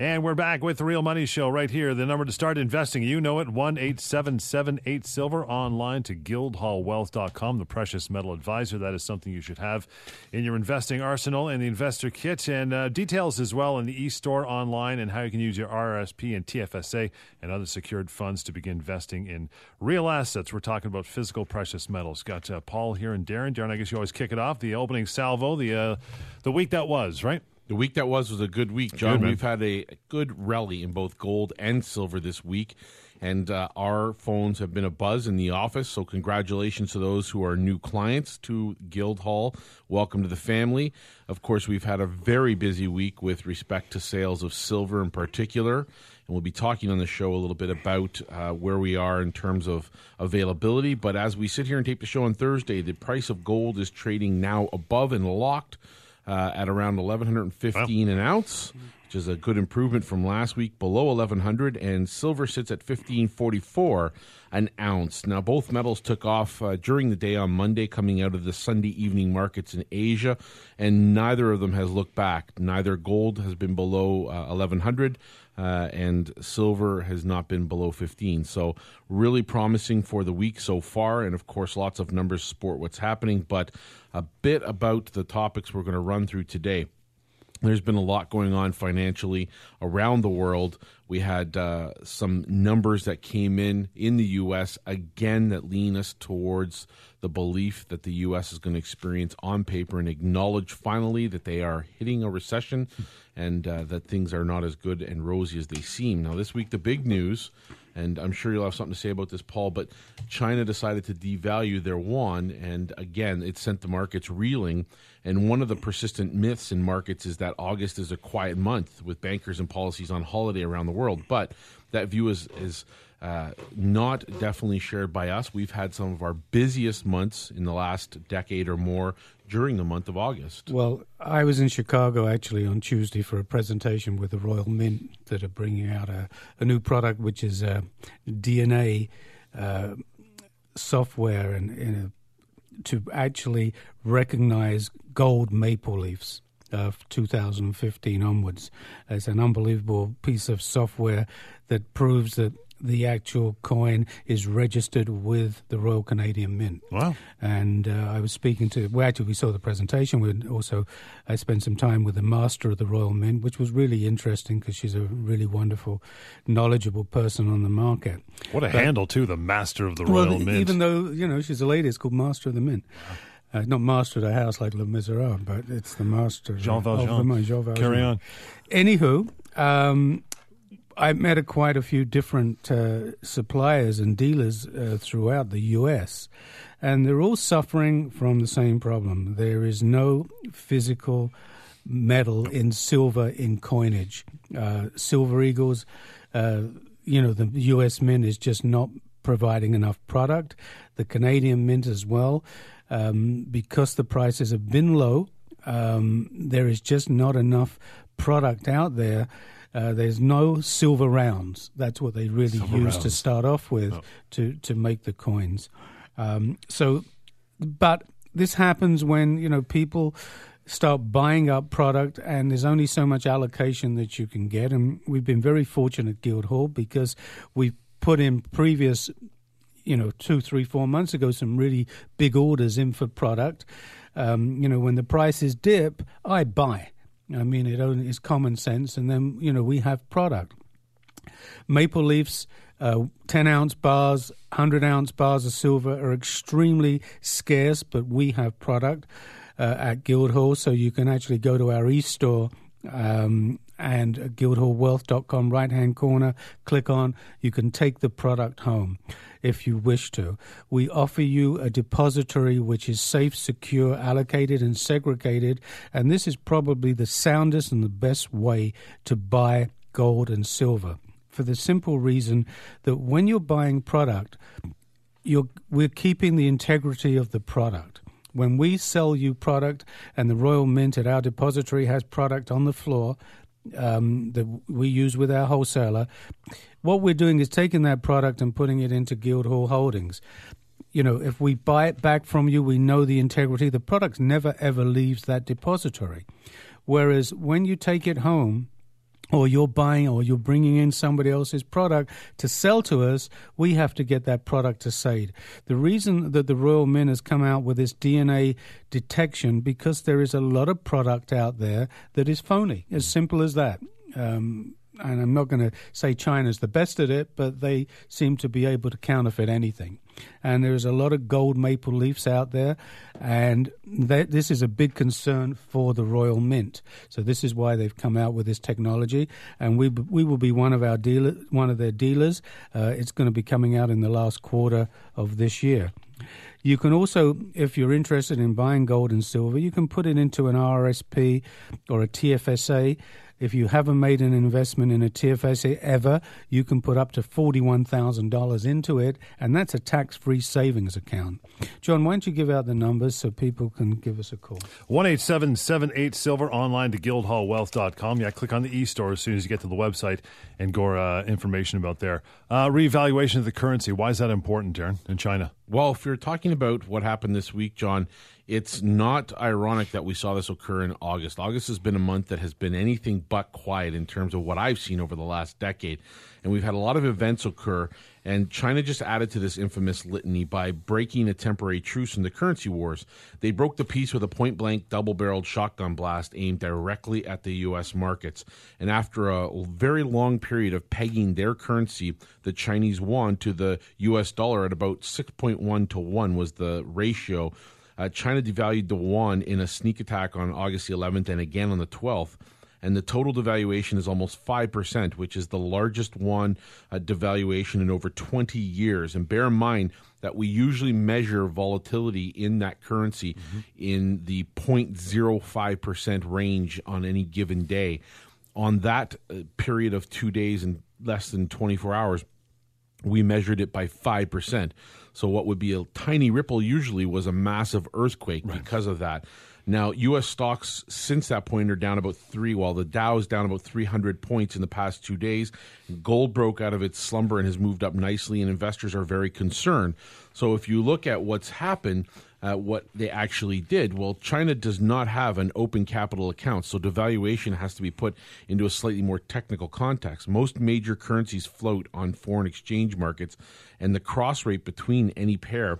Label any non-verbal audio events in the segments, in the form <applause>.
And we're back with the Real Money Show right here. The number to start investing, you know it, 1 877 Silver, online to guildhallwealth.com, the precious metal advisor. That is something you should have in your investing arsenal and the investor kit. And uh, details as well in the e store online and how you can use your RRSP and TFSA and other secured funds to begin investing in real assets. We're talking about physical precious metals. Got uh, Paul here and Darren. Darren, I guess you always kick it off. The opening salvo, the, uh, the week that was, right? The week that was was a good week, John. Good, We've had a good rally in both gold and silver this week, and uh, our phones have been a buzz in the office. So, congratulations to those who are new clients to Guildhall. Welcome to the family. Of course, we've had a very busy week with respect to sales of silver in particular, and we'll be talking on the show a little bit about uh, where we are in terms of availability. But as we sit here and tape the show on Thursday, the price of gold is trading now above and locked uh, at around 1115 wow. an ounce, which is a good improvement from last week, below 1100, and silver sits at 1544 an ounce. Now, both metals took off uh, during the day on Monday, coming out of the Sunday evening markets in Asia, and neither of them has looked back. Neither gold has been below uh, 1100. Uh, and silver has not been below 15. So, really promising for the week so far. And of course, lots of numbers support what's happening. But a bit about the topics we're going to run through today. There's been a lot going on financially around the world. We had uh, some numbers that came in in the U.S. again that lean us towards the belief that the U.S. is going to experience on paper and acknowledge finally that they are hitting a recession and uh, that things are not as good and rosy as they seem. Now, this week, the big news, and I'm sure you'll have something to say about this, Paul, but China decided to devalue their yuan, and again, it sent the markets reeling. And one of the persistent myths in markets is that August is a quiet month with bankers and policies on holiday around the world. But that view is, is uh, not definitely shared by us. We've had some of our busiest months in the last decade or more during the month of August. Well, I was in Chicago actually on Tuesday for a presentation with the Royal Mint that are bringing out a, a new product, which is a DNA uh, software and, and a, to actually recognize gold maple leaves of 2015 onwards. It's an unbelievable piece of software that proves that the actual coin is registered with the Royal Canadian Mint. Wow! And uh, I was speaking to. Well, actually, we saw the presentation. We also I spent some time with the master of the Royal Mint, which was really interesting because she's a really wonderful, knowledgeable person on the market. What a but, handle too, the master of the Royal well, Mint. Even though you know she's a lady, it's called Master of the Mint. Wow. Uh, not master of the house like Le Miserables, but it's the master Jean Valjean. of the mind. Jean Valjean. Carry on. Anywho, um, I met a, quite a few different uh, suppliers and dealers uh, throughout the U.S., and they're all suffering from the same problem. There is no physical metal in silver in coinage. Uh, silver Eagles, uh, you know, the U.S. Mint is just not providing enough product. The Canadian Mint as well, um, because the prices have been low. Um, there is just not enough product out there uh, there's no silver rounds. That's what they really silver use rounds. to start off with oh. to to make the coins. Um, so, but this happens when you know people start buying up product and there's only so much allocation that you can get and we've been very fortunate at guildhall because we've put in previous you know two three four months ago some really big orders in for product um, you know when the prices dip i buy I mean, it only is common sense, and then you know we have product. Maple leafs, uh, ten ounce bars, hundred ounce bars of silver are extremely scarce, but we have product uh, at Guildhall, so you can actually go to our e-store um, and guildhallwealth.com right hand corner, click on, you can take the product home if you wish to. We offer you a depository which is safe, secure, allocated, and segregated, and this is probably the soundest and the best way to buy gold and silver for the simple reason that when you're buying product, you're, we're keeping the integrity of the product. When we sell you product and the Royal Mint at our depository has product on the floor, um, that we use with our wholesaler, what we're doing is taking that product and putting it into Guildhall Holdings. You know, if we buy it back from you, we know the integrity. The product never ever leaves that depository. Whereas when you take it home, or you're buying or you're bringing in somebody else's product to sell to us, we have to get that product to SAID. The reason that the Royal Mint has come out with this DNA detection because there is a lot of product out there that is phony. As simple as that. Um, and I'm not going to say China's the best at it, but they seem to be able to counterfeit anything. And there's a lot of gold maple leaves out there, and that, this is a big concern for the Royal Mint. So this is why they've come out with this technology, and we we will be one of our dealer, one of their dealers. Uh, it's going to be coming out in the last quarter of this year. You can also, if you're interested in buying gold and silver, you can put it into an RSP or a TFSA if you haven't made an investment in a TFSA ever, you can put up to $41,000 into it, and that's a tax free savings account. John, why don't you give out the numbers so people can give us a call? 1 Silver online to guildhallwealth.com. Yeah, click on the e store as soon as you get to the website and go uh, information about there. Uh, reevaluation of the currency. Why is that important, Darren, in China? Well, if you're talking about what happened this week, John, it's not ironic that we saw this occur in August. August has been a month that has been anything but quiet in terms of what I've seen over the last decade. And we've had a lot of events occur, and China just added to this infamous litany by breaking a temporary truce in the currency wars. They broke the peace with a point blank, double barreled shotgun blast aimed directly at the U.S. markets. And after a very long period of pegging their currency, the Chinese yuan, to the U.S. dollar at about 6.1 to 1 was the ratio uh, China devalued the yuan in a sneak attack on August the 11th and again on the 12th. And the total devaluation is almost 5%, which is the largest one uh, devaluation in over 20 years. And bear in mind that we usually measure volatility in that currency mm-hmm. in the 0.05% range on any given day. On that uh, period of two days and less than 24 hours, we measured it by 5%. So what would be a tiny ripple usually was a massive earthquake right. because of that. Now, U.S. stocks since that point are down about three, while the Dow is down about 300 points in the past two days. Gold broke out of its slumber and has moved up nicely, and investors are very concerned. So, if you look at what's happened, uh, what they actually did. Well, China does not have an open capital account, so devaluation has to be put into a slightly more technical context. Most major currencies float on foreign exchange markets, and the cross rate between any pair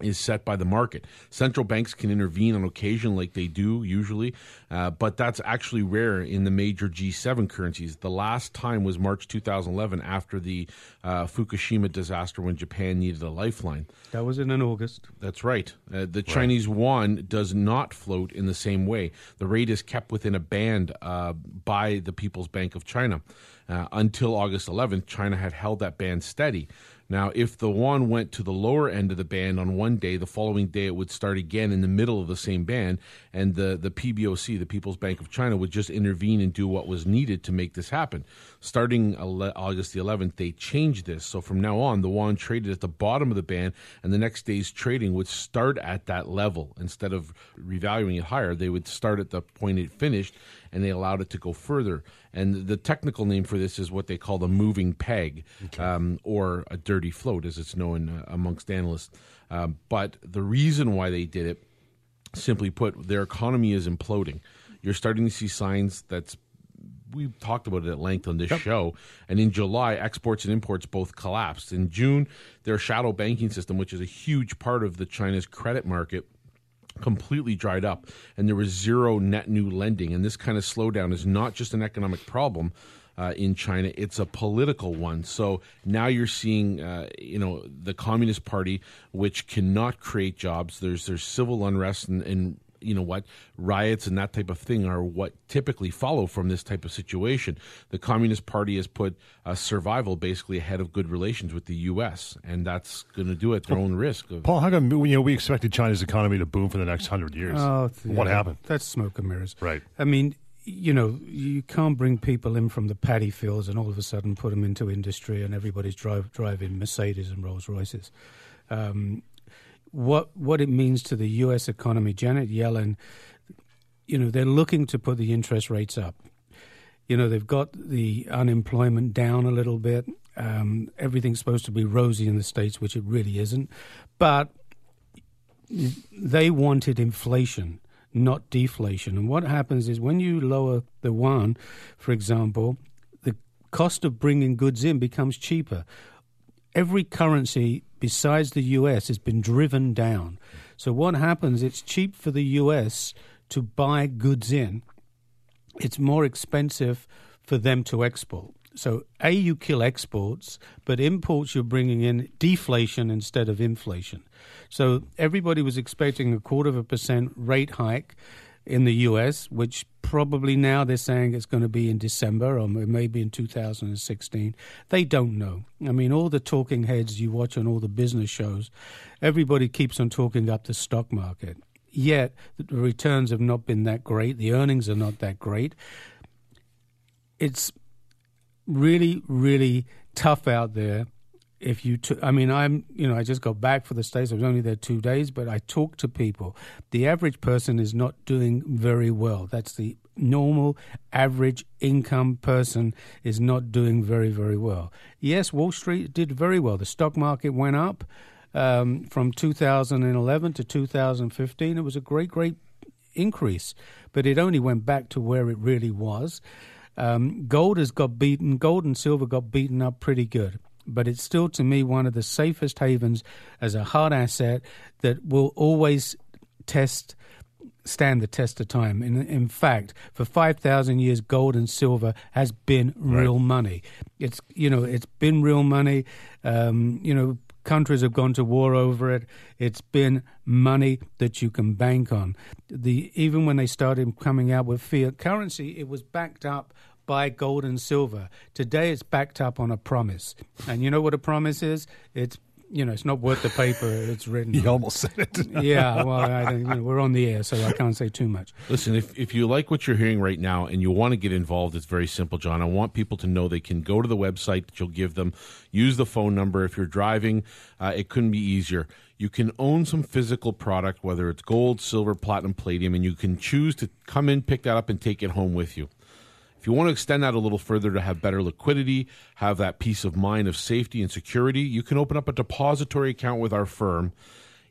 is set by the market. Central banks can intervene on occasion, like they do usually, uh, but that's actually rare in the major G7 currencies. The last time was March 2011 after the uh, Fukushima disaster when Japan needed a lifeline. That was in August. That's right. Uh, the Chinese yuan does not float in the same way. The rate is kept within a band uh, by the People's Bank of China. Uh, until August 11th, China had held that band steady. Now, if the yuan went to the lower end of the band on one day, the following day it would start again in the middle of the same band, and the, the PBOC, the People's Bank of China, would just intervene and do what was needed to make this happen. Starting August the 11th, they changed this. So from now on, the yuan traded at the bottom of the band, and the next day's trading would start at that level. Instead of revaluing it higher, they would start at the point it finished, and they allowed it to go further. And the technical name for this is what they call the moving peg, okay. um, or a dirty float, as it's known uh, amongst analysts. Um, but the reason why they did it, simply put, their economy is imploding. You're starting to see signs that's we've talked about it at length on this yep. show. And in July, exports and imports both collapsed. In June, their shadow banking system, which is a huge part of the China's credit market, completely dried up and there was zero net new lending. And this kind of slowdown is not just an economic problem. Uh, in China, it's a political one. So now you're seeing, uh, you know, the Communist Party, which cannot create jobs. There's there's civil unrest and, and you know what riots and that type of thing are what typically follow from this type of situation. The Communist Party has put uh, survival basically ahead of good relations with the U.S., and that's going to do it at their well, own risk. Of, Paul, how come you know we expected China's economy to boom for the next hundred years? Oh, what happened? That's smoke and mirrors, right? I mean, you know, you can't bring people in from the paddy fields and all of a sudden put them into industry and everybody's drive, driving Mercedes and Rolls Royces. Um, what what it means to the U.S. economy. Janet Yellen, you know, they're looking to put the interest rates up. You know, they've got the unemployment down a little bit. Um, everything's supposed to be rosy in the states, which it really isn't. But they wanted inflation not deflation. And what happens is when you lower the yuan, for example, the cost of bringing goods in becomes cheaper. Every currency besides the US has been driven down. So what happens? It's cheap for the US to buy goods in. It's more expensive for them to export. So, A, you kill exports, but imports you're bringing in deflation instead of inflation. So, everybody was expecting a quarter of a percent rate hike in the US, which probably now they're saying it's going to be in December or maybe in 2016. They don't know. I mean, all the talking heads you watch on all the business shows, everybody keeps on talking up the stock market. Yet, the returns have not been that great, the earnings are not that great. It's really, really tough out there. If you, I mean, I'm, you know, I just got back for the States. I was only there two days, but I talked to people. The average person is not doing very well. That's the normal average income person is not doing very, very well. Yes, Wall Street did very well. The stock market went up um, from 2011 to 2015. It was a great, great increase, but it only went back to where it really was. Um, gold has got beaten, gold and silver got beaten up pretty good, but it's still to me one of the safest havens as a hard asset that will always test stand the test of time. In, in fact, for 5,000 years, gold and silver has been real right. money. It's, you know, it's been real money. Um, you know, countries have gone to war over it. It's been money that you can bank on. The even when they started coming out with fiat currency, it was backed up by gold and silver. Today, it's backed up on a promise, and you know what a promise is? It's you know, it's not worth the paper it's written. <laughs> you almost said it. <laughs> yeah, well, I, you know, we're on the air, so I can't say too much. Listen, if, if you like what you're hearing right now and you want to get involved, it's very simple, John. I want people to know they can go to the website that you'll give them, use the phone number. If you're driving, uh, it couldn't be easier. You can own some physical product, whether it's gold, silver, platinum, palladium, and you can choose to come in, pick that up, and take it home with you. If you want to extend that a little further to have better liquidity, have that peace of mind of safety and security, you can open up a depository account with our firm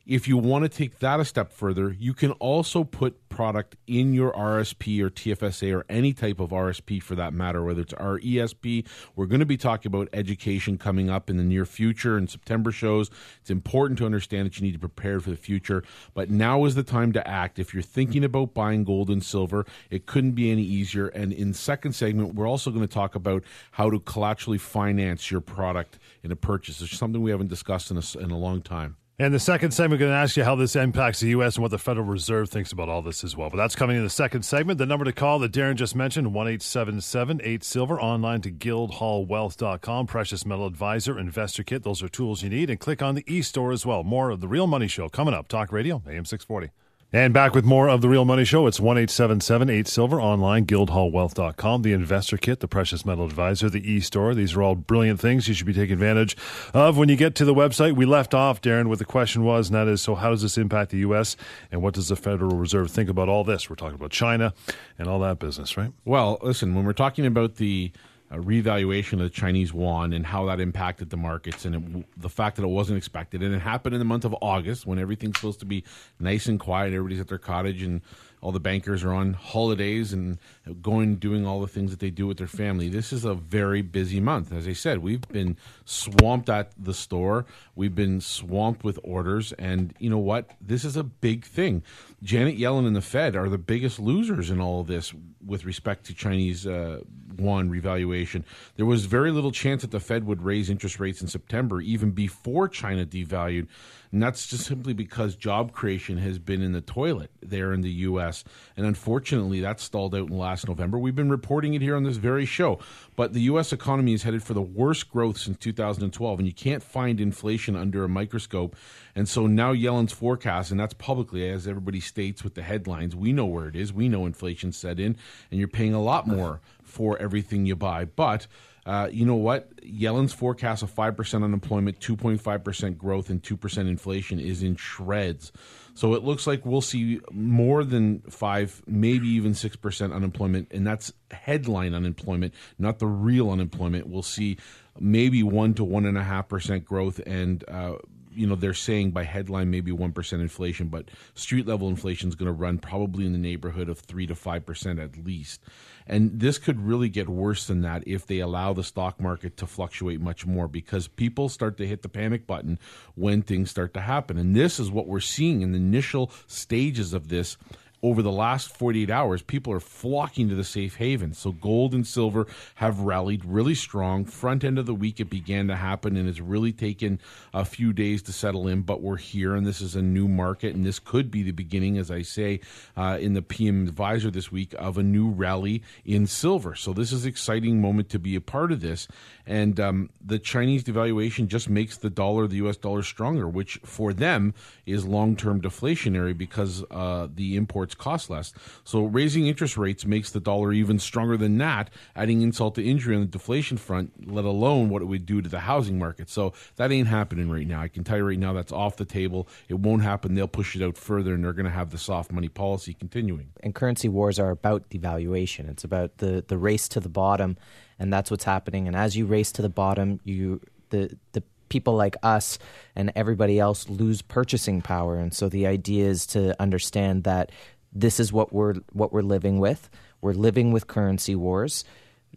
if you want to take that a step further, you can also put product in your RSP or TFSA or any type of RSP for that matter, whether it's RESP. We're going to be talking about education coming up in the near future and September shows. It's important to understand that you need to prepare for the future, but now is the time to act. If you're thinking about buying gold and silver, it couldn't be any easier. And in second segment, we're also going to talk about how to collaterally finance your product in a purchase. It's something we haven't discussed in a, in a long time. And the second segment, we're going to ask you how this impacts the U.S. and what the Federal Reserve thinks about all this as well. But that's coming in the second segment. The number to call that Darren just mentioned, 1 8 Silver, online to guildhallwealth.com. Precious Metal Advisor, Investor Kit. Those are tools you need. And click on the e store as well. More of The Real Money Show coming up. Talk Radio, AM 640. And back with more of the Real Money Show. It's 1 8 Silver online, guildhallwealth.com, the investor kit, the precious metal advisor, the e store. These are all brilliant things you should be taking advantage of when you get to the website. We left off, Darren, what the question was, and that is so, how does this impact the U.S., and what does the Federal Reserve think about all this? We're talking about China and all that business, right? Well, listen, when we're talking about the a revaluation of the Chinese yuan and how that impacted the markets and it, the fact that it wasn't expected. And it happened in the month of August when everything's supposed to be nice and quiet. Everybody's at their cottage and all the bankers are on holidays and going doing all the things that they do with their family. This is a very busy month. As I said, we've been swamped at the store. We've been swamped with orders and you know what? This is a big thing. Janet Yellen and the Fed are the biggest losers in all of this with respect to Chinese uh, yuan revaluation. There was very little chance that the Fed would raise interest rates in September, even before China devalued. And that's just simply because job creation has been in the toilet there in the U.S. And unfortunately, that stalled out in last November. We've been reporting it here on this very show. But the U.S. economy is headed for the worst growth since 2012. And you can't find inflation under a microscope. And so now Yellen's forecast, and that's publicly, as everybody states with the headlines, we know where it is. We know inflation set in, and you're paying a lot more for everything you buy. But uh, you know what? Yellen's forecast of 5% unemployment, 2.5% growth, and 2% inflation is in shreds. So it looks like we'll see more than 5, maybe even 6% unemployment, and that's headline unemployment, not the real unemployment. We'll see maybe 1 to 1.5% growth and uh, you know, they're saying by headline maybe 1% inflation, but street level inflation is going to run probably in the neighborhood of 3 to 5% at least. And this could really get worse than that if they allow the stock market to fluctuate much more because people start to hit the panic button when things start to happen. And this is what we're seeing in the initial stages of this over the last 48 hours, people are flocking to the safe haven. So gold and silver have rallied really strong. Front end of the week, it began to happen, and it's really taken a few days to settle in. But we're here, and this is a new market, and this could be the beginning, as I say uh, in the PM Advisor this week, of a new rally in silver. So this is an exciting moment to be a part of this. And um, the Chinese devaluation just makes the dollar, the U.S. dollar, stronger, which for them is long term deflationary because uh, the imports cost less. So raising interest rates makes the dollar even stronger than that, adding insult to injury on the deflation front, let alone what it would do to the housing market. So that ain't happening right now. I can tell you right now that's off the table. It won't happen. They'll push it out further and they're going to have the soft money policy continuing. And currency wars are about devaluation. It's about the, the race to the bottom and that's what's happening. And as you race to the bottom, you the the people like us and everybody else lose purchasing power. And so the idea is to understand that this is what we're what we're living with. We're living with currency wars.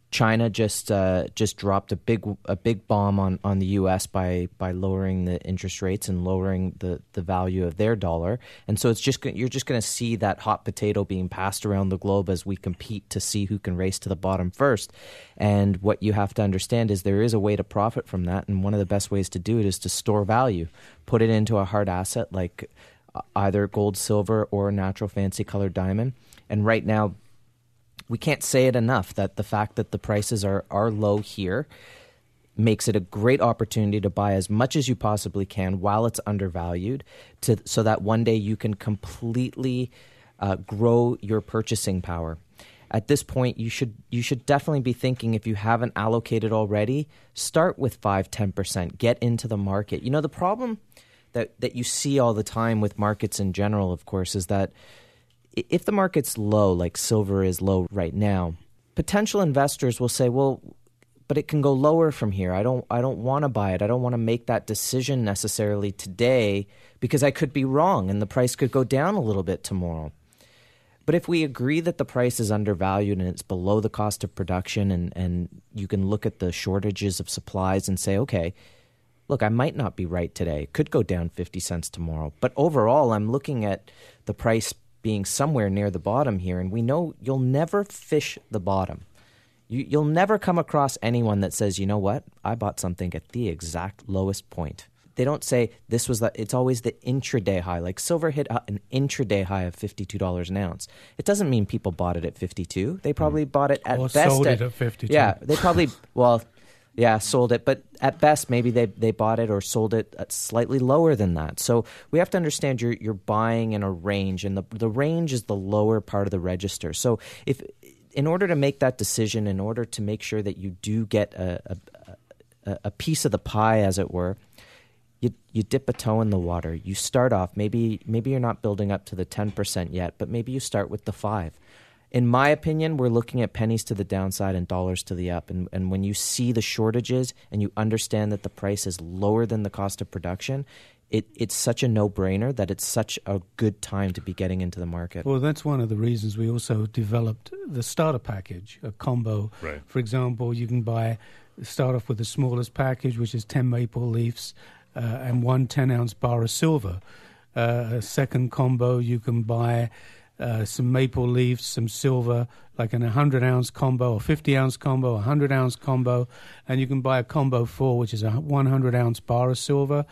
China just uh, just dropped a big a big bomb on, on the U.S. by by lowering the interest rates and lowering the, the value of their dollar, and so it's just you're just going to see that hot potato being passed around the globe as we compete to see who can race to the bottom first. And what you have to understand is there is a way to profit from that, and one of the best ways to do it is to store value, put it into a hard asset like either gold, silver, or natural fancy colored diamond. And right now, we can't say it enough that the fact that the prices are, are low here makes it a great opportunity to buy as much as you possibly can while it's undervalued to so that one day you can completely uh, grow your purchasing power. At this point you should you should definitely be thinking if you haven't allocated already start with 5 10% get into the market. You know the problem that that you see all the time with markets in general, of course, is that if the market's low, like silver is low right now, potential investors will say, "Well, but it can go lower from here. I don't I don't want to buy it. I don't want to make that decision necessarily today because I could be wrong and the price could go down a little bit tomorrow." But if we agree that the price is undervalued and it's below the cost of production and, and you can look at the shortages of supplies and say, okay, look, I might not be right today. It could go down 50 cents tomorrow. But overall, I'm looking at the price being somewhere near the bottom here. And we know you'll never fish the bottom. You, you'll never come across anyone that says, you know what, I bought something at the exact lowest point. They don't say this was the, it's always the intraday high. Like silver hit an intraday high of $52 an ounce. It doesn't mean people bought it at 52. They probably mm. bought it at or best sold at, it at 52. Yeah, they probably, well, yeah, sold it. But at best, maybe they, they bought it or sold it slightly lower than that. So we have to understand you're, you're buying in a range, and the, the range is the lower part of the register. So if in order to make that decision, in order to make sure that you do get a, a, a piece of the pie, as it were, you you dip a toe in the water. You start off maybe maybe you're not building up to the ten percent yet, but maybe you start with the five in my opinion, we're looking at pennies to the downside and dollars to the up. And, and when you see the shortages and you understand that the price is lower than the cost of production, it, it's such a no brainer that it's such a good time to be getting into the market. Well, that's one of the reasons we also developed the starter package, a combo. Right. For example, you can buy, start off with the smallest package, which is 10 maple leaves uh, and one 10 ounce bar of silver. Uh, a second combo, you can buy uh, some maple leaves, some silver, like an 100 ounce combo, or 50 ounce combo, a 100 ounce combo, and you can buy a combo four, which is a 100 ounce bar of silver,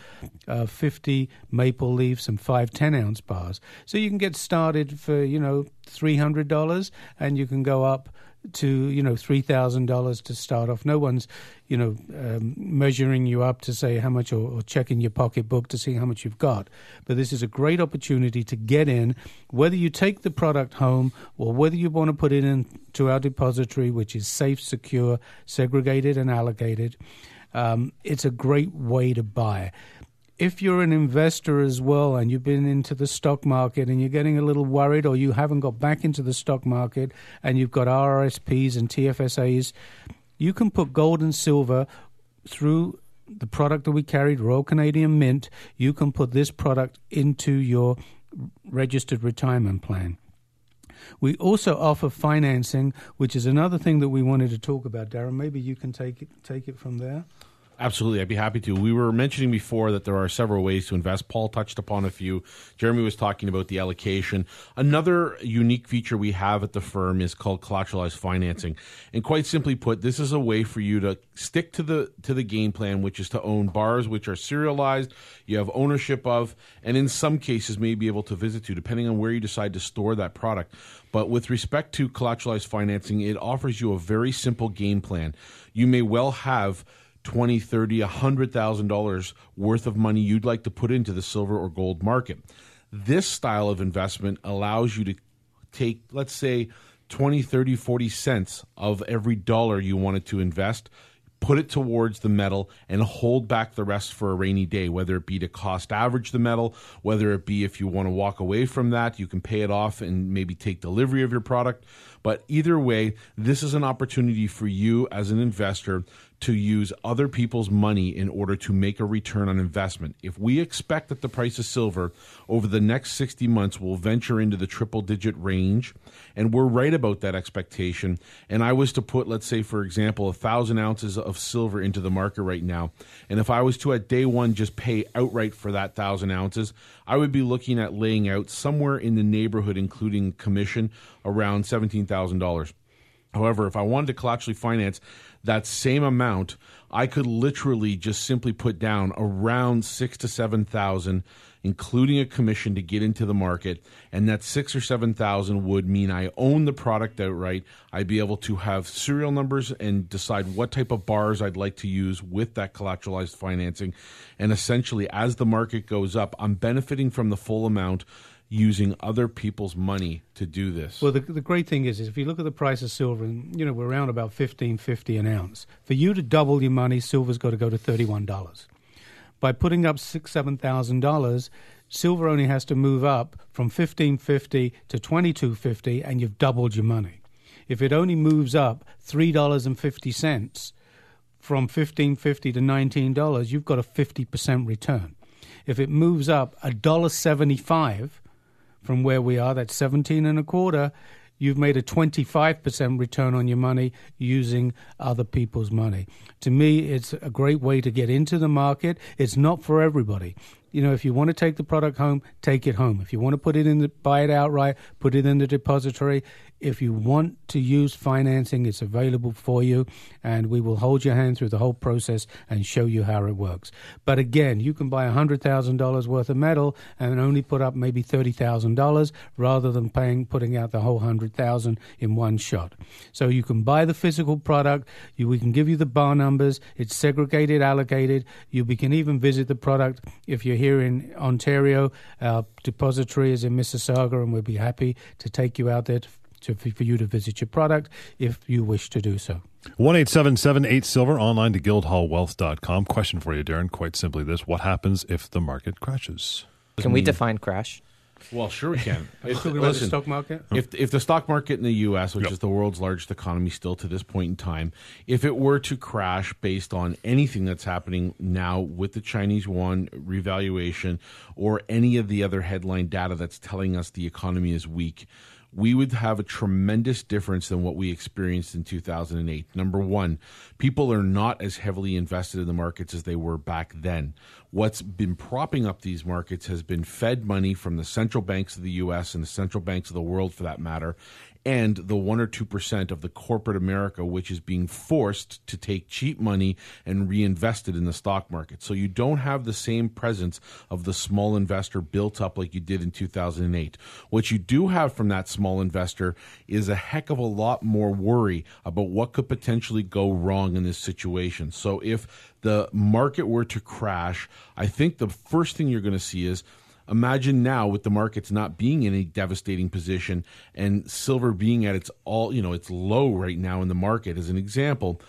uh, 50 maple leaves, and five 10 ounce bars. So you can get started for, you know, $300 and you can go up to you know three thousand dollars to start off. No one's you know um, measuring you up to say how much or, or, checking your pocketbook to see how much you've got. But this is a great opportunity to get in, whether you take the product home or whether you want to put it into our depository, which is safe, secure, segregated, and allocated. Um, it's a great way to buy if you're an investor as well and you've been into the stock market and you're getting a little worried or you haven't got back into the stock market and you've got RRSPs and TFSAs, you can put gold and silver through the product that we carried, Royal Canadian Mint, you can put this product into your registered retirement plan. We also offer financing, which is another thing that we wanted to talk about. Darren, maybe you can take it, take it from there. Absolutely, I'd be happy to. We were mentioning before that there are several ways to invest. Paul touched upon a few. Jeremy was talking about the allocation. Another unique feature we have at the firm is called collateralized financing. And quite simply put, this is a way for you to stick to the to the game plan, which is to own bars which are serialized, you have ownership of, and in some cases may be able to visit to, depending on where you decide to store that product. But with respect to collateralized financing, it offers you a very simple game plan. You may well have twenty, thirty, a hundred thousand dollars worth of money you'd like to put into the silver or gold market. This style of investment allows you to take, let's say, 20, 30, 40 cents of every dollar you wanted to invest, put it towards the metal, and hold back the rest for a rainy day, whether it be to cost average the metal, whether it be if you want to walk away from that, you can pay it off and maybe take delivery of your product. But either way, this is an opportunity for you as an investor to use other people's money in order to make a return on investment. If we expect that the price of silver over the next 60 months will venture into the triple digit range, and we're right about that expectation, and I was to put, let's say, for example, a thousand ounces of silver into the market right now, and if I was to at day one just pay outright for that thousand ounces, I would be looking at laying out somewhere in the neighborhood, including commission, around $17,000. However, if I wanted to collaterally finance that same amount, I could literally just simply put down around six to seven thousand, including a commission to get into the market, and that six or seven thousand would mean I own the product outright. I'd be able to have serial numbers and decide what type of bars I'd like to use with that collateralized financing, and essentially, as the market goes up, I'm benefiting from the full amount using other people's money to do this. Well, the, the great thing is, is if you look at the price of silver, and you know we're around about fifteen fifty an ounce. For you to double your money, silver's got to go to thirty one dollars. By putting up six seven thousand dollars, silver only has to move up from fifteen fifty to twenty two fifty, and you've doubled your money. If it only moves up three dollars and fifty cents from fifteen fifty to nineteen dollars, you've got a fifty percent return. If it moves up a dollar seventy five from where we are, that's 17 and a quarter, you've made a 25% return on your money using other people's money. To me, it's a great way to get into the market. It's not for everybody. You know, if you want to take the product home, take it home. If you want to put it in the buy it outright, put it in the depository. If you want to use financing, it's available for you, and we will hold your hand through the whole process and show you how it works. But again, you can buy $100,000 worth of metal and only put up maybe $30,000 rather than paying putting out the whole 100,000 in one shot. So you can buy the physical product, you, we can give you the bar numbers, it's segregated, allocated. You we can even visit the product if you're here in Ontario. Our depository is in Mississauga, and we'd be happy to take you out there to to, for you to visit your product if you wish to do so. 1 8 Silver, online to guildhallwealth.com. Question for you, Darren. Quite simply this What happens if the market crashes? Can we define crash? Well, sure we can. <laughs> if, listen, the stock market. If if the stock market in the U.S., which yep. is the world's largest economy still to this point in time, if it were to crash based on anything that's happening now with the Chinese yuan revaluation or any of the other headline data that's telling us the economy is weak, we would have a tremendous difference than what we experienced in 2008. Number one, people are not as heavily invested in the markets as they were back then. What's been propping up these markets has been Fed money from the central banks of the US and the central banks of the world, for that matter, and the 1 or 2% of the corporate America, which is being forced to take cheap money and reinvest it in the stock market. So you don't have the same presence of the small investor built up like you did in 2008. What you do have from that small investor is a heck of a lot more worry about what could potentially go wrong in this situation. So if the market were to crash, I think the first thing you're going to see is Imagine now with the markets not being in a devastating position and silver being at its all, you know, its low right now in the market as an example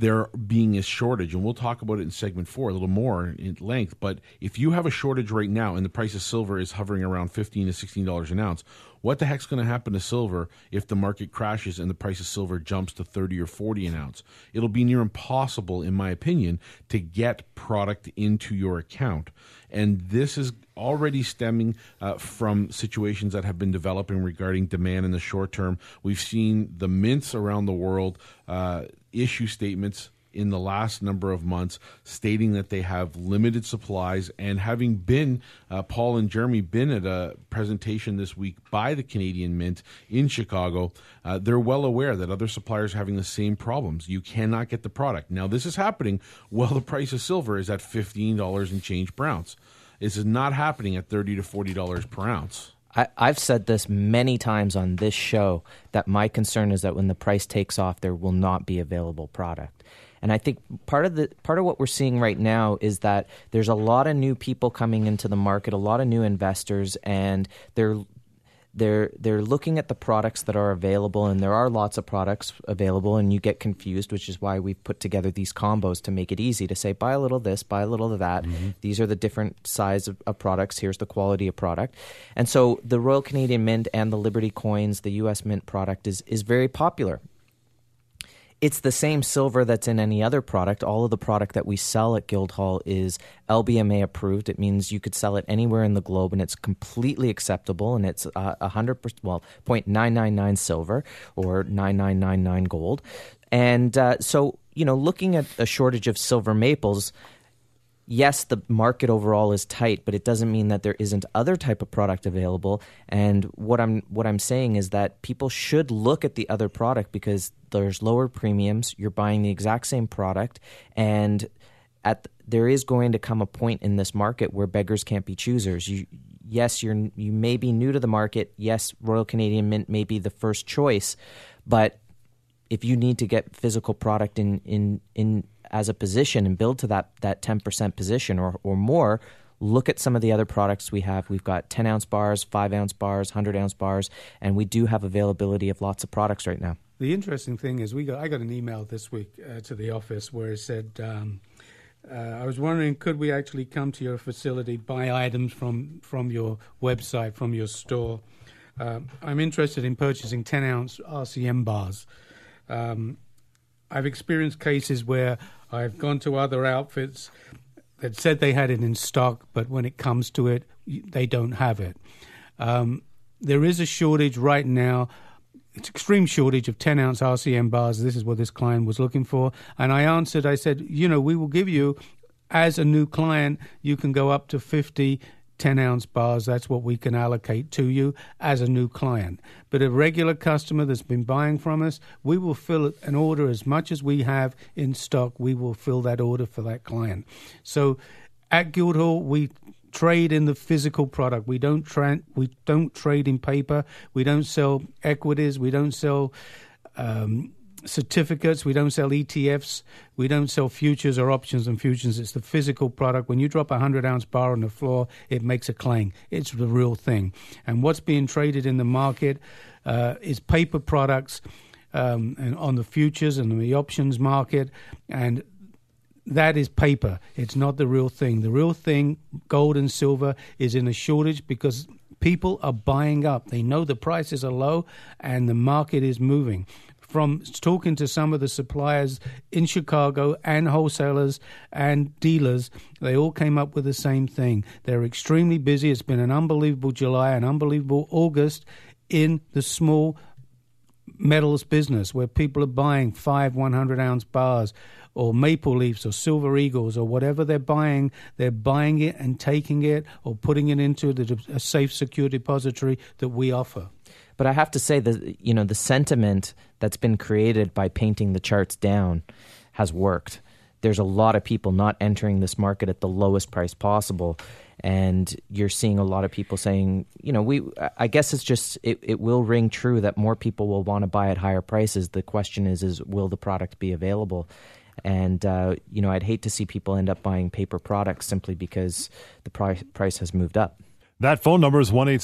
there being a shortage, and we'll talk about it in segment four a little more in length. But if you have a shortage right now and the price of silver is hovering around fifteen to sixteen dollars an ounce, what the heck's going to happen to silver if the market crashes and the price of silver jumps to 30 or 40 an ounce? It'll be near impossible, in my opinion, to get product into your account. And this is already stemming uh, from situations that have been developing regarding demand in the short term. We've seen the mints around the world uh, issue statements in the last number of months, stating that they have limited supplies. And having been, uh, Paul and Jeremy, been at a presentation this week by the Canadian Mint in Chicago, uh, they're well aware that other suppliers are having the same problems. You cannot get the product. Now, this is happening while the price of silver is at $15 and change per ounce. This is not happening at $30 to $40 per ounce. I, have said this many times on this show that my concern is that when the price takes off, there will not be available product. And I think part of the part of what we're seeing right now is that there's a lot of new people coming into the market, a lot of new investors, and they're they're they're looking at the products that are available and there are lots of products available and you get confused which is why we've put together these combos to make it easy to say buy a little of this buy a little of that. Mm-hmm. these are the different size of, of, products. Here's the quality of product. And so the royal canadian mint and the liberty coins the us mint product is is very popular it's the same silver that's in any other product. All of the product that we sell at Guildhall is LBMA approved. It means you could sell it anywhere in the globe, and it's completely acceptable. And it's hundred percent, well, 0.999 silver or 9999 gold. And uh, so, you know, looking at a shortage of silver maples, yes, the market overall is tight, but it doesn't mean that there isn't other type of product available. And what I'm what I'm saying is that people should look at the other product because there's lower premiums. You're buying the exact same product, and at there is going to come a point in this market where beggars can't be choosers. You yes, you're you may be new to the market. Yes, Royal Canadian Mint may be the first choice, but if you need to get physical product in in in as a position and build to that that 10% position or, or more, look at some of the other products we have. We've got 10 ounce bars, 5 ounce bars, 100 ounce bars, and we do have availability of lots of products right now. The interesting thing is, we got I got an email this week uh, to the office where it said, um, uh, I was wondering, could we actually come to your facility, buy items from, from your website, from your store? Uh, I'm interested in purchasing 10 ounce RCM bars. Um, I've experienced cases where I've gone to other outfits that said they had it in stock, but when it comes to it, they don't have it. Um, there is a shortage right now. It's extreme shortage of 10 ounce RCM bars. This is what this client was looking for. And I answered, I said, you know, we will give you, as a new client, you can go up to 50 10 ounce bars, that's what we can allocate to you as a new client. But a regular customer that's been buying from us, we will fill an order as much as we have in stock, we will fill that order for that client. So at Guildhall, we trade in the physical product. We don't tra- we don't trade in paper. We don't sell equities. We don't sell um, certificates. We don't sell ETFs. We don't sell futures or options and futures. It's the physical product. When you drop a 100 ounce bar on the floor, it makes a clang. It's the real thing. And what's being traded in the market uh, is paper products um, and on the futures and the options market. And that is paper. It's not the real thing. The real thing, gold and silver, is in a shortage because people are buying up. They know the prices are low and the market is moving from talking to some of the suppliers in Chicago and wholesalers and dealers, they all came up with the same thing. They're extremely busy. It's been an unbelievable July, an unbelievable August in the small metals business where people are buying five 100 ounce bars or maple leafs or silver eagles or whatever they're buying, they're buying it and taking it or putting it into the, a safe, secure depository that we offer. But I have to say that you know the sentiment that's been created by painting the charts down has worked. There's a lot of people not entering this market at the lowest price possible, and you're seeing a lot of people saying, you know, we. I guess it's just it, it will ring true that more people will want to buy at higher prices. The question is, is will the product be available? And uh, you know, I'd hate to see people end up buying paper products simply because the price price has moved up. That phone number is 1 8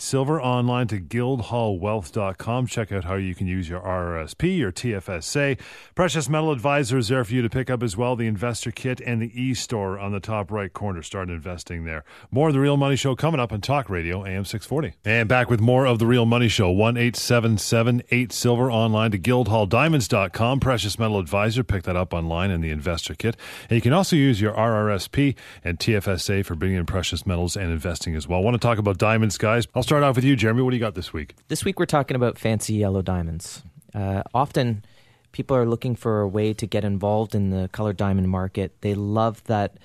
Silver. Online to guildhallwealth.com. Check out how you can use your RRSP, your TFSA. Precious Metal Advisor is there for you to pick up as well. The Investor Kit and the e store on the top right corner. Start investing there. More of The Real Money Show coming up on Talk Radio, AM 640. And back with more of The Real Money Show. 1 8 Silver. Online to guildhalldiamonds.com. Precious Metal Advisor. Pick that up online in the Investor Kit. And you can also use your RRSP and TFSA for bringing in precious metals and investing as well. I want to talk about diamonds, guys. I'll start off with you, Jeremy. What do you got this week? This week we're talking about fancy yellow diamonds. Uh, often people are looking for a way to get involved in the colored diamond market. They love that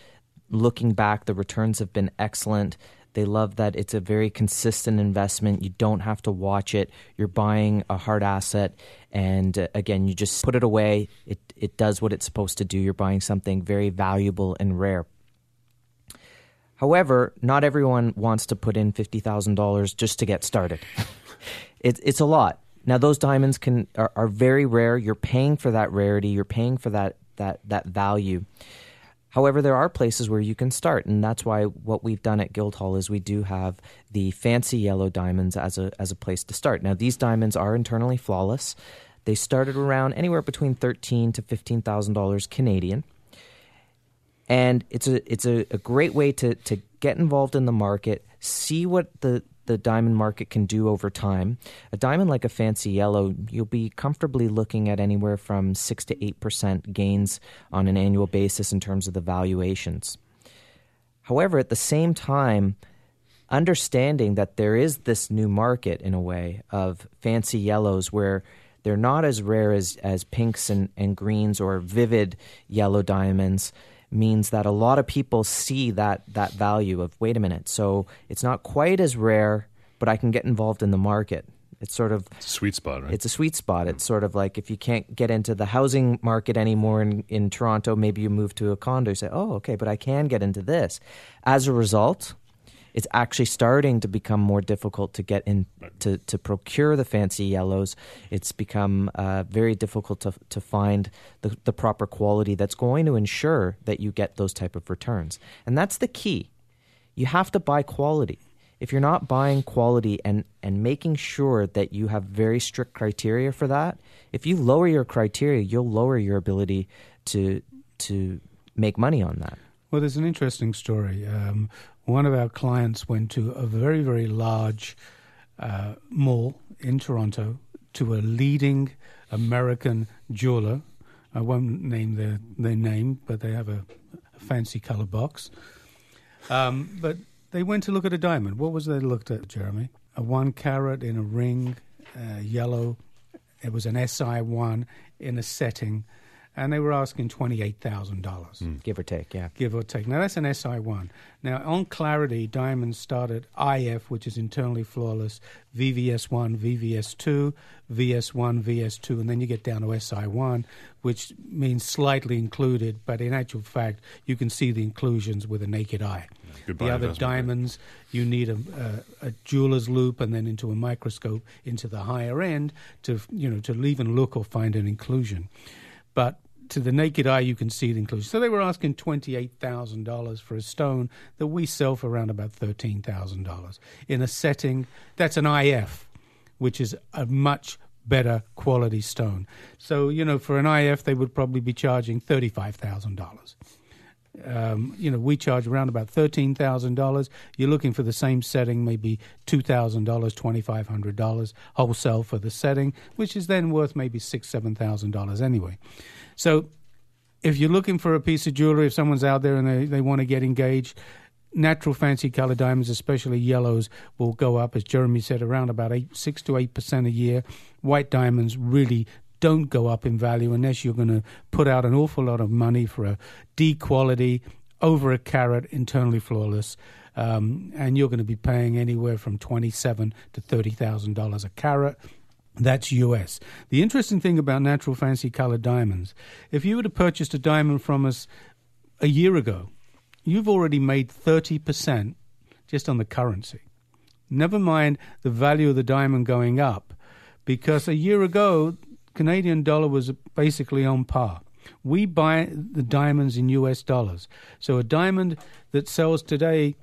looking back, the returns have been excellent. They love that it's a very consistent investment. You don't have to watch it. You're buying a hard asset, and uh, again, you just put it away. It it does what it's supposed to do. You're buying something very valuable and rare. However, not everyone wants to put in $50,000 just to get started. it, it's a lot. Now, those diamonds can are, are, very rare. You're paying for that rarity. You're paying for that that that value. However, there are places where you can start, and that's why what we've done at Guildhall is we do have the fancy yellow diamonds as a as a place to start. Now, these diamonds are internally flawless. They started around anywhere between thirteen to fifteen thousand dollars Canadian and it's a it's a, a great way to to get involved in the market, see what the the diamond market can do over time. A diamond like a fancy yellow, you'll be comfortably looking at anywhere from 6 to 8% gains on an annual basis in terms of the valuations. However, at the same time, understanding that there is this new market in a way of fancy yellows where they're not as rare as, as pinks and, and greens or vivid yellow diamonds means that a lot of people see that that value of wait a minute so it's not quite as rare but i can get involved in the market. It's sort of it's a sweet spot right? It's a sweet spot. It's mm. sort of like if you can't get into the housing market anymore in, in toronto maybe you move to a condo you say oh okay but i can get into this. As a result it's actually starting to become more difficult to get in to, to procure the fancy yellows. It's become uh, very difficult to, to find the, the proper quality that's going to ensure that you get those type of returns. And that's the key. You have to buy quality. If you're not buying quality and, and making sure that you have very strict criteria for that, if you lower your criteria, you'll lower your ability to to make money on that. Well, there's an interesting story. Um, one of our clients went to a very, very large uh, mall in Toronto to a leading American jeweler. I won't name their, their name, but they have a, a fancy color box. Um, but they went to look at a diamond. What was they looked at, Jeremy? A one carat in a ring, uh, yellow. It was an SI1 in a setting and they were asking $28,000. Mm. Give or take, yeah. Give or take. Now, that's an SI1. Now, on Clarity, Diamonds started IF, which is internally flawless, VVS1, VVS2, VS1, VS2, and then you get down to SI1, which means slightly included, but in actual fact, you can see the inclusions with a naked eye. Goodbye the other diamonds, you need a, a, a, jeweler's loupe and then into a microscope into the higher end to you know to even look or find an inclusion. But to the naked eye, you can see the inclusion. So they were asking $28,000 for a stone that we sell for around about $13,000 in a setting that's an IF, which is a much better quality stone. So, you know, for an IF, they would probably be charging $35,000. Um, you know, we charge around about thirteen thousand dollars. You're looking for the same setting, maybe two thousand dollars, twenty five hundred dollars wholesale for the setting, which is then worth maybe six, seven thousand dollars anyway. So if you're looking for a piece of jewelry, if someone's out there and they, they want to get engaged, natural fancy color diamonds, especially yellows, will go up, as Jeremy said, around about eight, six to eight percent a year. White diamonds really don't go up in value unless you're going to put out an awful lot of money for a D quality, over a carat, internally flawless. Um, and you're going to be paying anywhere from twenty-seven to thirty thousand dollars a carat. That's US. The interesting thing about natural fancy colored diamonds, if you would have purchased a diamond from us a year ago, you've already made 30% just on the currency. Never mind the value of the diamond going up, because a year ago, Canadian dollar was basically on par. We buy the diamonds in US dollars. So a diamond that sells today,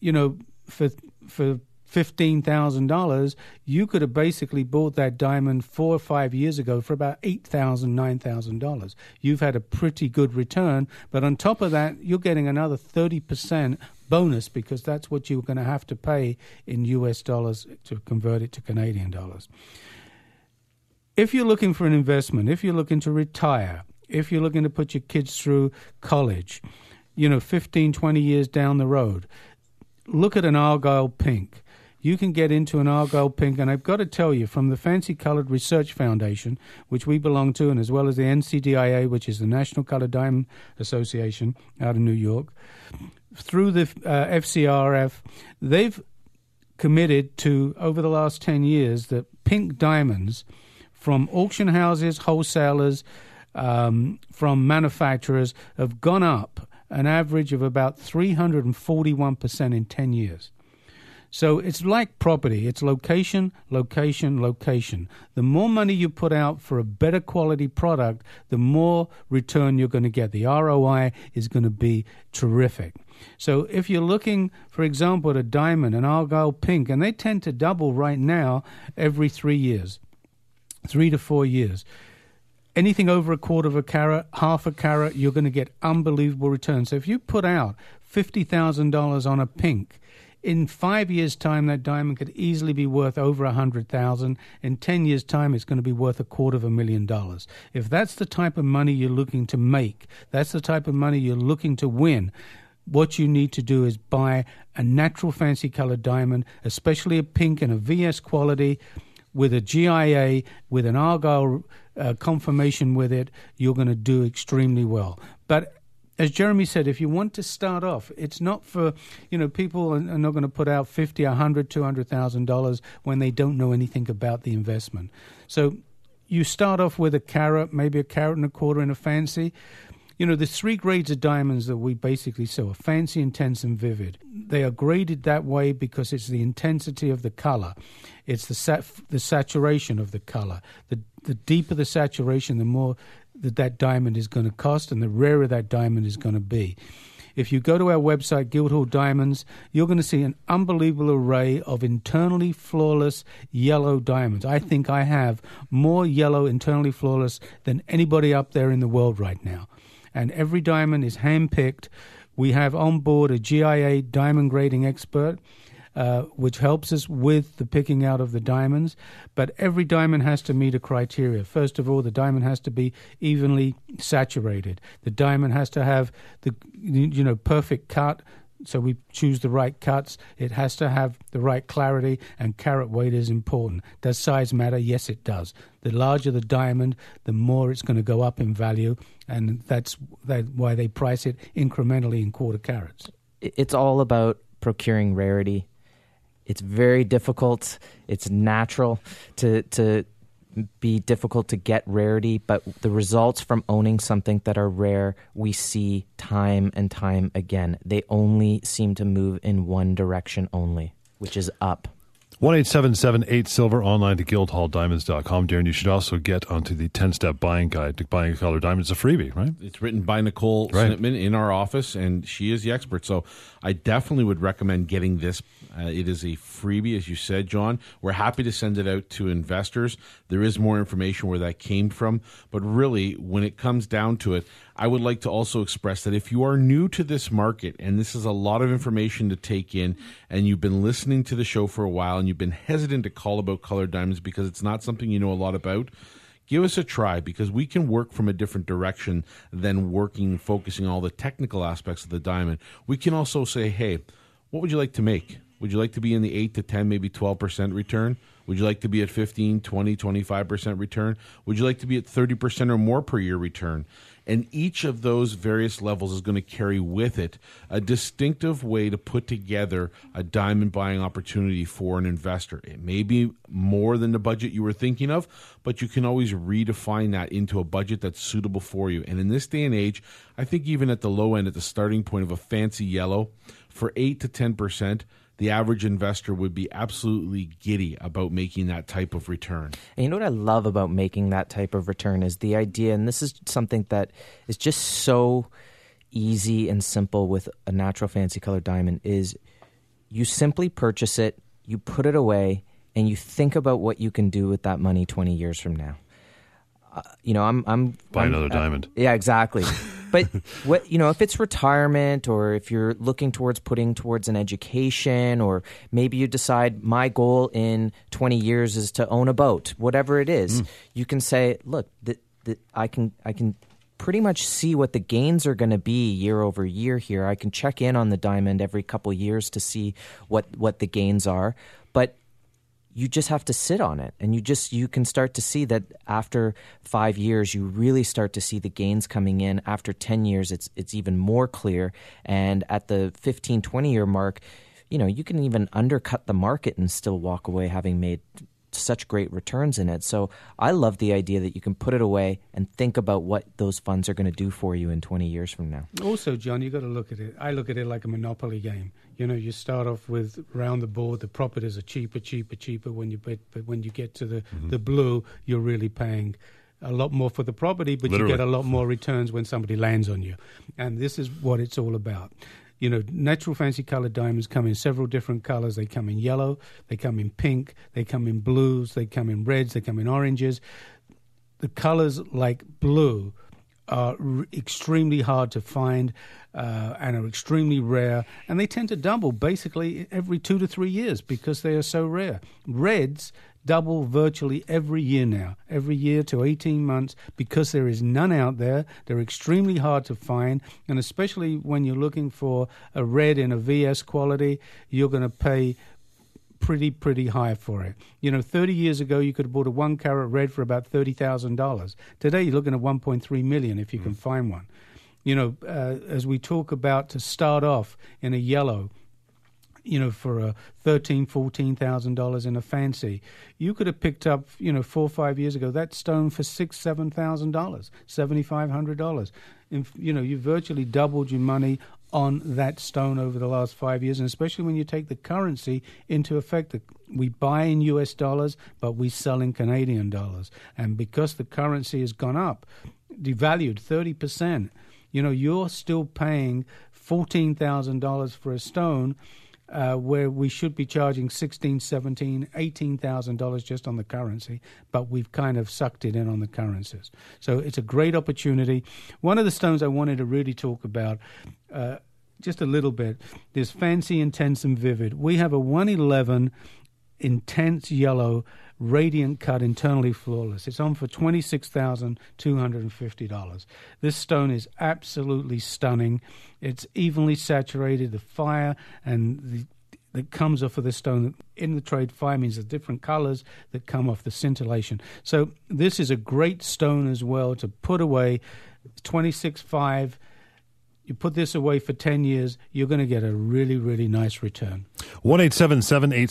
you know, for for fifteen thousand dollars, you could have basically bought that diamond four or five years ago for about eight thousand, nine thousand dollars. You've had a pretty good return, but on top of that, you're getting another thirty percent bonus because that's what you're going to have to pay in US dollars to convert it to Canadian dollars. If you're looking for an investment, if you're looking to retire, if you're looking to put your kids through college, you know, 15, 20 years down the road, look at an Argyle Pink you can get into an Argyle Pink. And I've got to tell you, from the Fancy Colored Research Foundation, which we belong to, and as well as the NCDIA, which is the National Colored Diamond Association out of New York, through the uh, FCRF, they've committed to, over the last 10 years, that pink diamonds from auction houses, wholesalers, um, from manufacturers have gone up an average of about 341% in 10 years. So it's like property. It's location, location, location. The more money you put out for a better quality product, the more return you're going to get. The ROI is going to be terrific. So if you're looking, for example, at a diamond, an Argyle pink, and they tend to double right now every three years, three to four years. Anything over a quarter of a carat, half a carat, you're going to get unbelievable returns. So if you put out $50,000 on a pink, in five years' time, that diamond could easily be worth over a hundred thousand. In ten years' time, it's going to be worth a quarter of a million dollars. If that's the type of money you're looking to make, that's the type of money you're looking to win. What you need to do is buy a natural fancy colored diamond, especially a pink and a VS quality, with a GIA, with an Argyle uh, confirmation with it. You're going to do extremely well. But as Jeremy said, if you want to start off, it's not for, you know, people are not going to put out fifty, a hundred, two hundred thousand dollars when they don't know anything about the investment. So you start off with a carat, maybe a carat and a quarter in a fancy. You know, there's three grades of diamonds that we basically sell: fancy, intense, and vivid. They are graded that way because it's the intensity of the color, it's the sat- the saturation of the color. The the deeper the saturation, the more that that diamond is going to cost and the rarer that diamond is going to be. If you go to our website, Guildhall Diamonds, you're going to see an unbelievable array of internally flawless yellow diamonds. I think I have more yellow internally flawless than anybody up there in the world right now. And every diamond is handpicked. We have on board a GIA diamond grading expert uh, which helps us with the picking out of the diamonds. But every diamond has to meet a criteria. First of all, the diamond has to be evenly saturated. The diamond has to have the you know perfect cut. So we choose the right cuts. It has to have the right clarity, and carat weight is important. Does size matter? Yes, it does. The larger the diamond, the more it's going to go up in value, and that's that why they price it incrementally in quarter carats. It's all about procuring rarity it's very difficult. It's natural to to be difficult to get rarity, but the results from owning something that are rare, we see time and time again. They only seem to move in one direction only, which is up. One eight seven seven eight silver online to guildhalldiamonds.com. Darren, you should also get onto the 10 step buying guide to buying a color diamond. It's a freebie, right? It's written by Nicole right. Snitman in our office, and she is the expert. So I definitely would recommend getting this. Uh, it is a freebie, as you said, John. We're happy to send it out to investors. There is more information where that came from. But really, when it comes down to it, I would like to also express that if you are new to this market and this is a lot of information to take in, and you've been listening to the show for a while and you've been hesitant to call about colored diamonds because it's not something you know a lot about, give us a try because we can work from a different direction than working, focusing all the technical aspects of the diamond. We can also say, hey, what would you like to make? Would you like to be in the 8 to 10, maybe 12% return? Would you like to be at 15, 20, 25% return? Would you like to be at 30% or more per year return? And each of those various levels is going to carry with it a distinctive way to put together a diamond buying opportunity for an investor. It may be more than the budget you were thinking of, but you can always redefine that into a budget that's suitable for you. And in this day and age, I think even at the low end, at the starting point of a fancy yellow, for 8 to 10%, the average investor would be absolutely giddy about making that type of return. And you know what I love about making that type of return is the idea, and this is something that is just so easy and simple with a natural fancy color diamond, is you simply purchase it, you put it away, and you think about what you can do with that money 20 years from now. Uh, you know, I'm I'm buy I'm, another uh, diamond. Yeah, exactly. <laughs> but what you know, if it's retirement or if you're looking towards putting towards an education or maybe you decide my goal in 20 years is to own a boat, whatever it is, mm. you can say, look, th- th- I can I can pretty much see what the gains are going to be year over year here. I can check in on the diamond every couple years to see what what the gains are, but you just have to sit on it. And you just you can start to see that after 5 years you really start to see the gains coming in. After 10 years it's it's even more clear. And at the 15 20 year mark you know you can even undercut the market and still walk away having made such great returns in it. So I love the idea that you can put it away and think about what those funds are going to do for you in 20 years from now. Also, John, you got to look at it. I look at it like a monopoly game. You know, you start off with round the board, the properties are cheaper, cheaper, cheaper. When you but, but when you get to the mm-hmm. the blue, you're really paying a lot more for the property, but Literally. you get a lot more returns when somebody lands on you. And this is what it's all about you know, natural fancy colored diamonds come in several different colors. They come in yellow, they come in pink, they come in blues, they come in reds, they come in oranges. The colors like blue are r- extremely hard to find uh, and are extremely rare, and they tend to double basically every two to three years because they are so rare. Reds double virtually every year now, every year to 18 months, because there is none out there. They're extremely hard to find, and especially when you're looking for a red in a VS quality, you're going to pay pretty pretty high for it. You know, 30 years ago you could have bought a 1 carat red for about $30,000. Today you're looking at 1.3 million if you mm. can find one. You know, uh, as we talk about to start off in a yellow, you know, for a thirteen, fourteen thousand dollars in a fancy, you could have picked up, you know, four or five years ago that stone for six, seven thousand dollars, seventy five hundred dollars. You know, you virtually doubled your money on that stone over the last five years, and especially when you take the currency into effect. We buy in US dollars, but we sell in Canadian dollars. And because the currency has gone up, devalued 30%, you know, you're still paying $14,000 for a stone uh, where we should be charging sixteen, seventeen, eighteen thousand dollars just on the currency, but we've kind of sucked it in on the currencies. So it's a great opportunity. One of the stones I wanted to really talk about. Uh, just a little bit. There's fancy, intense, and vivid. We have a 111 intense yellow radiant cut internally flawless. It's on for $26,250. This stone is absolutely stunning. It's evenly saturated. The fire and the that comes off of the stone in the trade fire means the different colors that come off the scintillation. So this is a great stone as well to put away. Twenty six five. you put this away for 10 years, you're going to get a really, really nice return. 1 8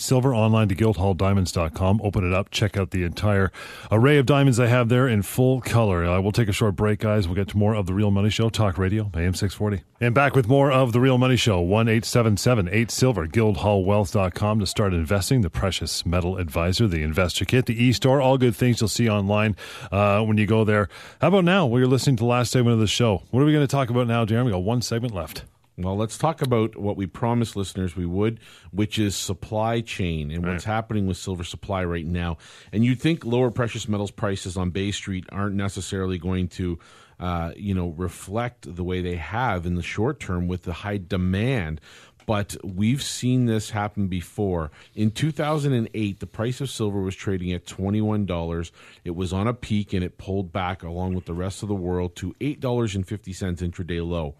Silver, online to guildhalldiamonds.com. Open it up, check out the entire array of diamonds I have there in full color. Uh, we'll take a short break, guys. We'll get to more of The Real Money Show, Talk Radio, AM 640. And back with more of The Real Money Show, 1 8 Silver, guildhallwealth.com to start investing. The precious metal advisor, the investor kit, the e store, all good things you'll see online uh, when you go there. How about now? Well, you're listening to the last segment of the show. What are we going to talk about now, Jeremy? We got one segment left. Well, let's talk about what we promised listeners we would, which is supply chain and right. what's happening with silver supply right now. And you'd think lower precious metals prices on Bay Street aren't necessarily going to, uh, you know, reflect the way they have in the short term with the high demand. But we've seen this happen before. In 2008, the price of silver was trading at $21. It was on a peak and it pulled back along with the rest of the world to $8.50 intraday low.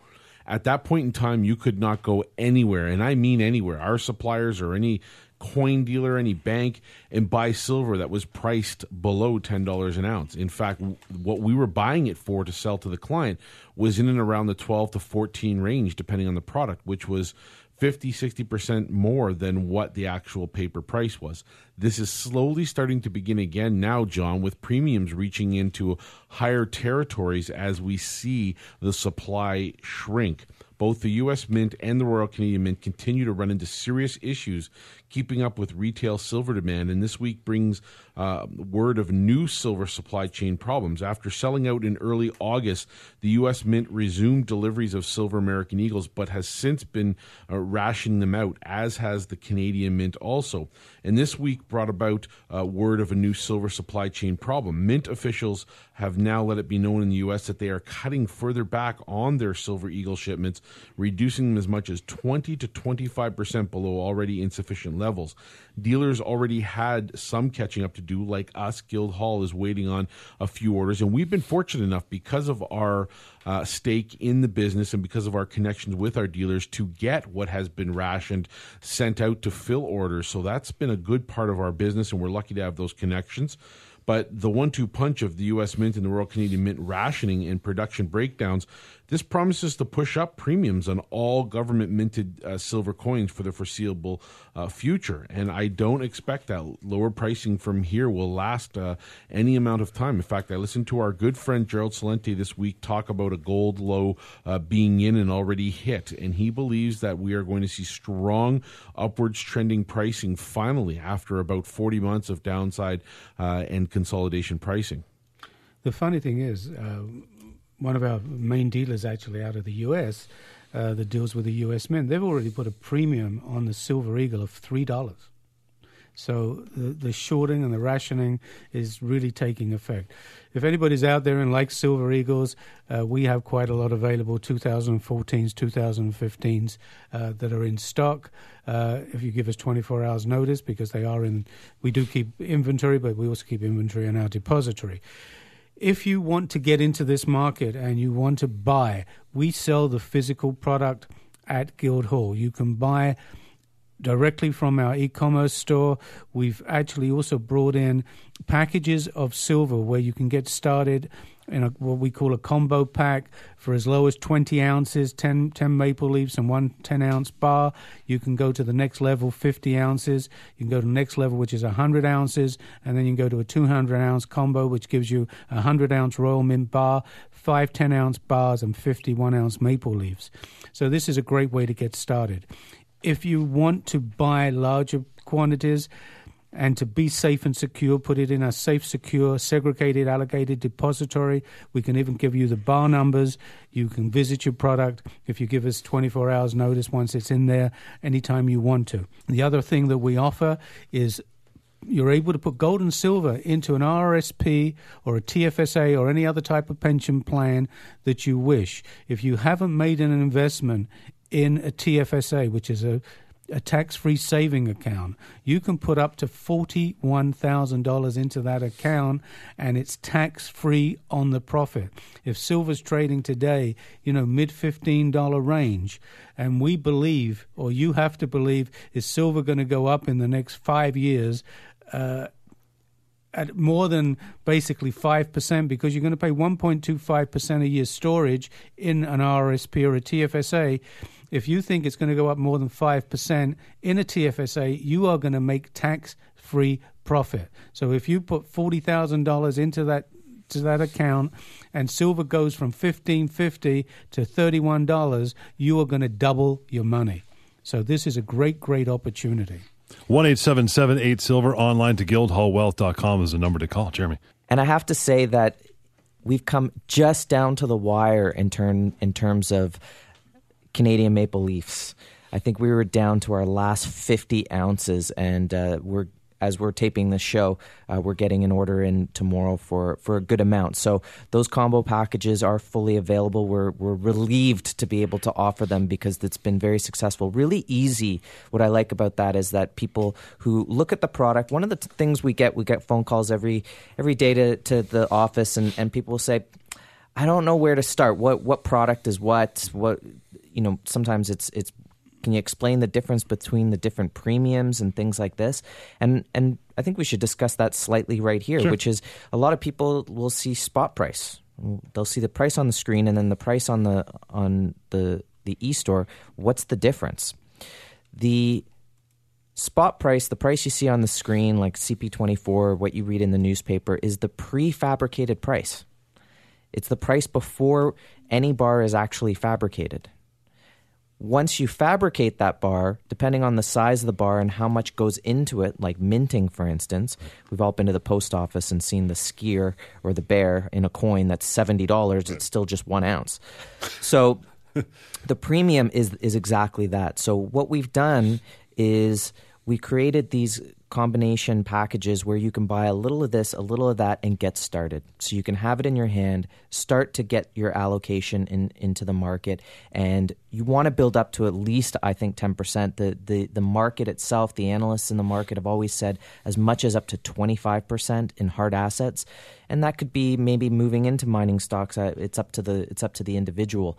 At that point in time, you could not go anywhere, and I mean anywhere. Our suppliers or any coin dealer, any bank, and buy silver that was priced below $10 an ounce. In fact, what we were buying it for to sell to the client was in and around the 12 to 14 range, depending on the product, which was 50, 60% more than what the actual paper price was. This is slowly starting to begin again now, John, with premiums reaching into higher territories as we see the supply shrink. both the U.S. Mint and the Royal Canadian Mint continue to run into serious issues keeping up with retail silver demand. And this week brings uh, word of new silver supply chain problems. After selling out in early August, the U.S. Mint resumed deliveries of silver American Eagles, but has since been uh, rationing them out, as has the Canadian Mint also. And this week brought about uh, word of a new silver supply chain problem. Mint officials have now let it be known in the U.S. that they are cutting further back on their Silver Eagle shipments, reducing them as much as 20 to 25 percent below already insufficient levels. Dealers already had some catching up to do, like us. Guildhall is waiting on a few orders, and we've been fortunate enough because of our uh, stake in the business and because of our connections with our dealers to get what has been rationed sent out to fill orders. So that's been a good part of our business, and we're lucky to have those connections. But the one two punch of the U.S. Mint and the Royal Canadian Mint rationing and production breakdowns this promises to push up premiums on all government minted uh, silver coins for the foreseeable uh, future. And I don't expect that lower pricing from here will last uh, any amount of time. In fact, I listened to our good friend Gerald Celente this week talk about a gold low uh, being in and already hit. And he believes that we are going to see strong upwards trending pricing finally after about 40 months of downside uh, and consolidation pricing. The funny thing is, uh, one of our main dealers actually out of the US uh, that deals with the US Mint, they've already put a premium on the Silver Eagle of $3. So the, the shorting and the rationing is really taking effect. If anybody's out there and likes Silver Eagles, uh, we have quite a lot available 2014s, 2015s uh, that are in stock. Uh, if you give us 24 hours notice, because they are in, we do keep inventory, but we also keep inventory in our depository if you want to get into this market and you want to buy, we sell the physical product at Guildhall. You can buy directly from our e-commerce store. We've actually also brought in packages of silver where you can get started in a, what we call a combo pack for as low as 20 ounces, 10, 10 maple leaves, and one 10 ounce bar. You can go to the next level, 50 ounces. You can go to the next level, which is 100 ounces, and then you can go to a 200 ounce combo, which gives you a 100 ounce Royal Mint bar, five 10 ounce bars, and 51 ounce maple leaves. So, this is a great way to get started. If you want to buy larger quantities, and to be safe and secure, put it in a safe, secure, segregated, allocated depository. We can even give you the bar numbers. You can visit your product if you give us 24 hours notice once it's in there, anytime you want to. The other thing that we offer is you're able to put gold and silver into an RSP or a TFSA or any other type of pension plan that you wish. If you haven't made an investment in a TFSA, which is a a tax free saving account. You can put up to $41,000 into that account and it's tax free on the profit. If silver's trading today, you know, mid $15 range, and we believe, or you have to believe, is silver going to go up in the next five years? Uh, at more than basically 5% because you're going to pay 1.25% a year storage in an RSP or a TFSA if you think it's going to go up more than 5% in a TFSA, you are going to make tax free profit. So if you put $40,000 into that to that account and silver goes from 1550 to $31, you are going to double your money. So this is a great great opportunity. One eight seven seven eight silver online to guildhallwealth.com is the number to call, Jeremy. And I have to say that we've come just down to the wire in turn in terms of Canadian Maple Leafs. I think we were down to our last 50 ounces, and uh, we're as we're taping this show, uh, we're getting an order in tomorrow for, for a good amount. So those combo packages are fully available. We're we're relieved to be able to offer them because it's been very successful. Really easy. What I like about that is that people who look at the product. One of the t- things we get, we get phone calls every every day to, to the office, and, and people will say, "I don't know where to start. What what product is what? What you know, sometimes it's it's can you explain the difference between the different premiums and things like this? And and I think we should discuss that slightly right here, sure. which is a lot of people will see spot price. They'll see the price on the screen and then the price on the on the the e-store. What's the difference? The spot price, the price you see on the screen, like CP24, what you read in the newspaper, is the prefabricated price. It's the price before any bar is actually fabricated. Once you fabricate that bar, depending on the size of the bar and how much goes into it, like minting, for instance, we've all been to the post office and seen the skier or the bear in a coin that's seventy dollars. It's still just one ounce. So <laughs> the premium is is exactly that. So what we've done is we created these combination packages where you can buy a little of this, a little of that, and get started. So you can have it in your hand, start to get your allocation in, into the market, and you want to build up to at least, I think, 10%. The, the, the market itself, the analysts in the market have always said as much as up to 25% in hard assets. And that could be maybe moving into mining stocks. Uh, it's up to the, it's up to the individual.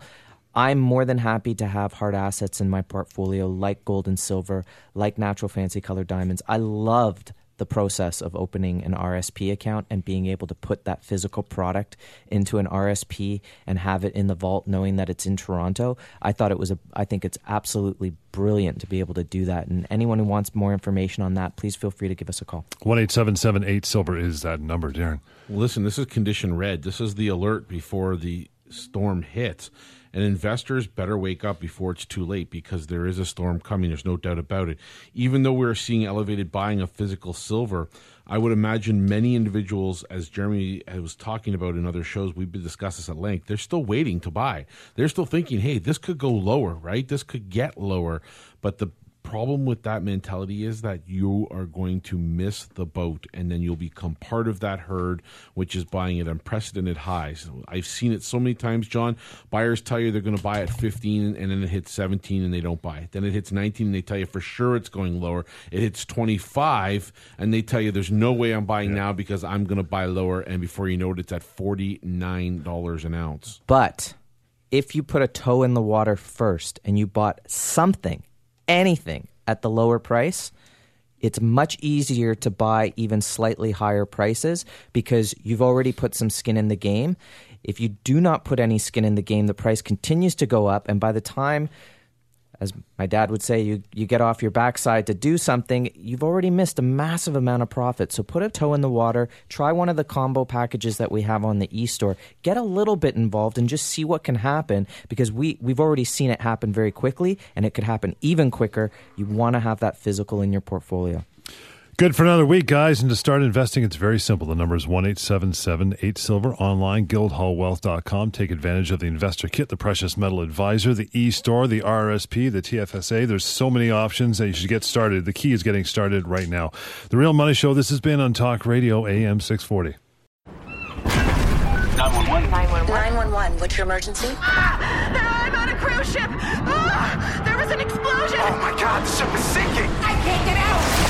I'm more than happy to have hard assets in my portfolio like gold and silver, like natural fancy color diamonds. I loved the process of opening an RSP account and being able to put that physical product into an RSP and have it in the vault knowing that it's in Toronto. I thought it was a I think it's absolutely brilliant to be able to do that. And anyone who wants more information on that, please feel free to give us a call. One eight seven seven eight silver is that number, Darren. Listen, this is condition red. This is the alert before the storm hits and investors better wake up before it's too late because there is a storm coming. There's no doubt about it. Even though we're seeing elevated buying of physical silver, I would imagine many individuals, as Jeremy was talking about in other shows, we've been discussing this at length, they're still waiting to buy. They're still thinking, hey, this could go lower, right? This could get lower. But the problem with that mentality is that you are going to miss the boat and then you'll become part of that herd which is buying at unprecedented highs i've seen it so many times john. Buyers tell you they're going to buy at 15 and then it hits 17 and they don't buy. It then it hits 19 and they tell you for sure it's going lower. It hits 25 and they tell you there's no way i'm buying yeah. now because i'm going to buy lower and before you know it it's at $49 an ounce. But if you put a toe in the water first and you bought something anything at the lower price, it's much easier to buy even slightly higher prices because you've already put some skin in the game. If you do not put any skin in the game, the price continues to go up. And by the time as my dad would say, you, you get off your backside to do something, you've already missed a massive amount of profit. So put a toe in the water, try one of the combo packages that we have on the e-store, get a little bit involved and just see what can happen because we, we've already seen it happen very quickly and it could happen even quicker. You want to have that physical in your portfolio. Good for another week, guys. And to start investing, it's very simple. The number is 1 8 Silver online, guildhallwealth.com. Take advantage of the investor kit, the precious metal advisor, the e store, the RRSP, the TFSA. There's so many options that you should get started. The key is getting started right now. The Real Money Show, this has been on Talk Radio AM 640. 911. 911. What's your emergency? Ah, I'm on a cruise ship. Ah, there was an explosion. Oh my God, the ship is sinking. I can't get out.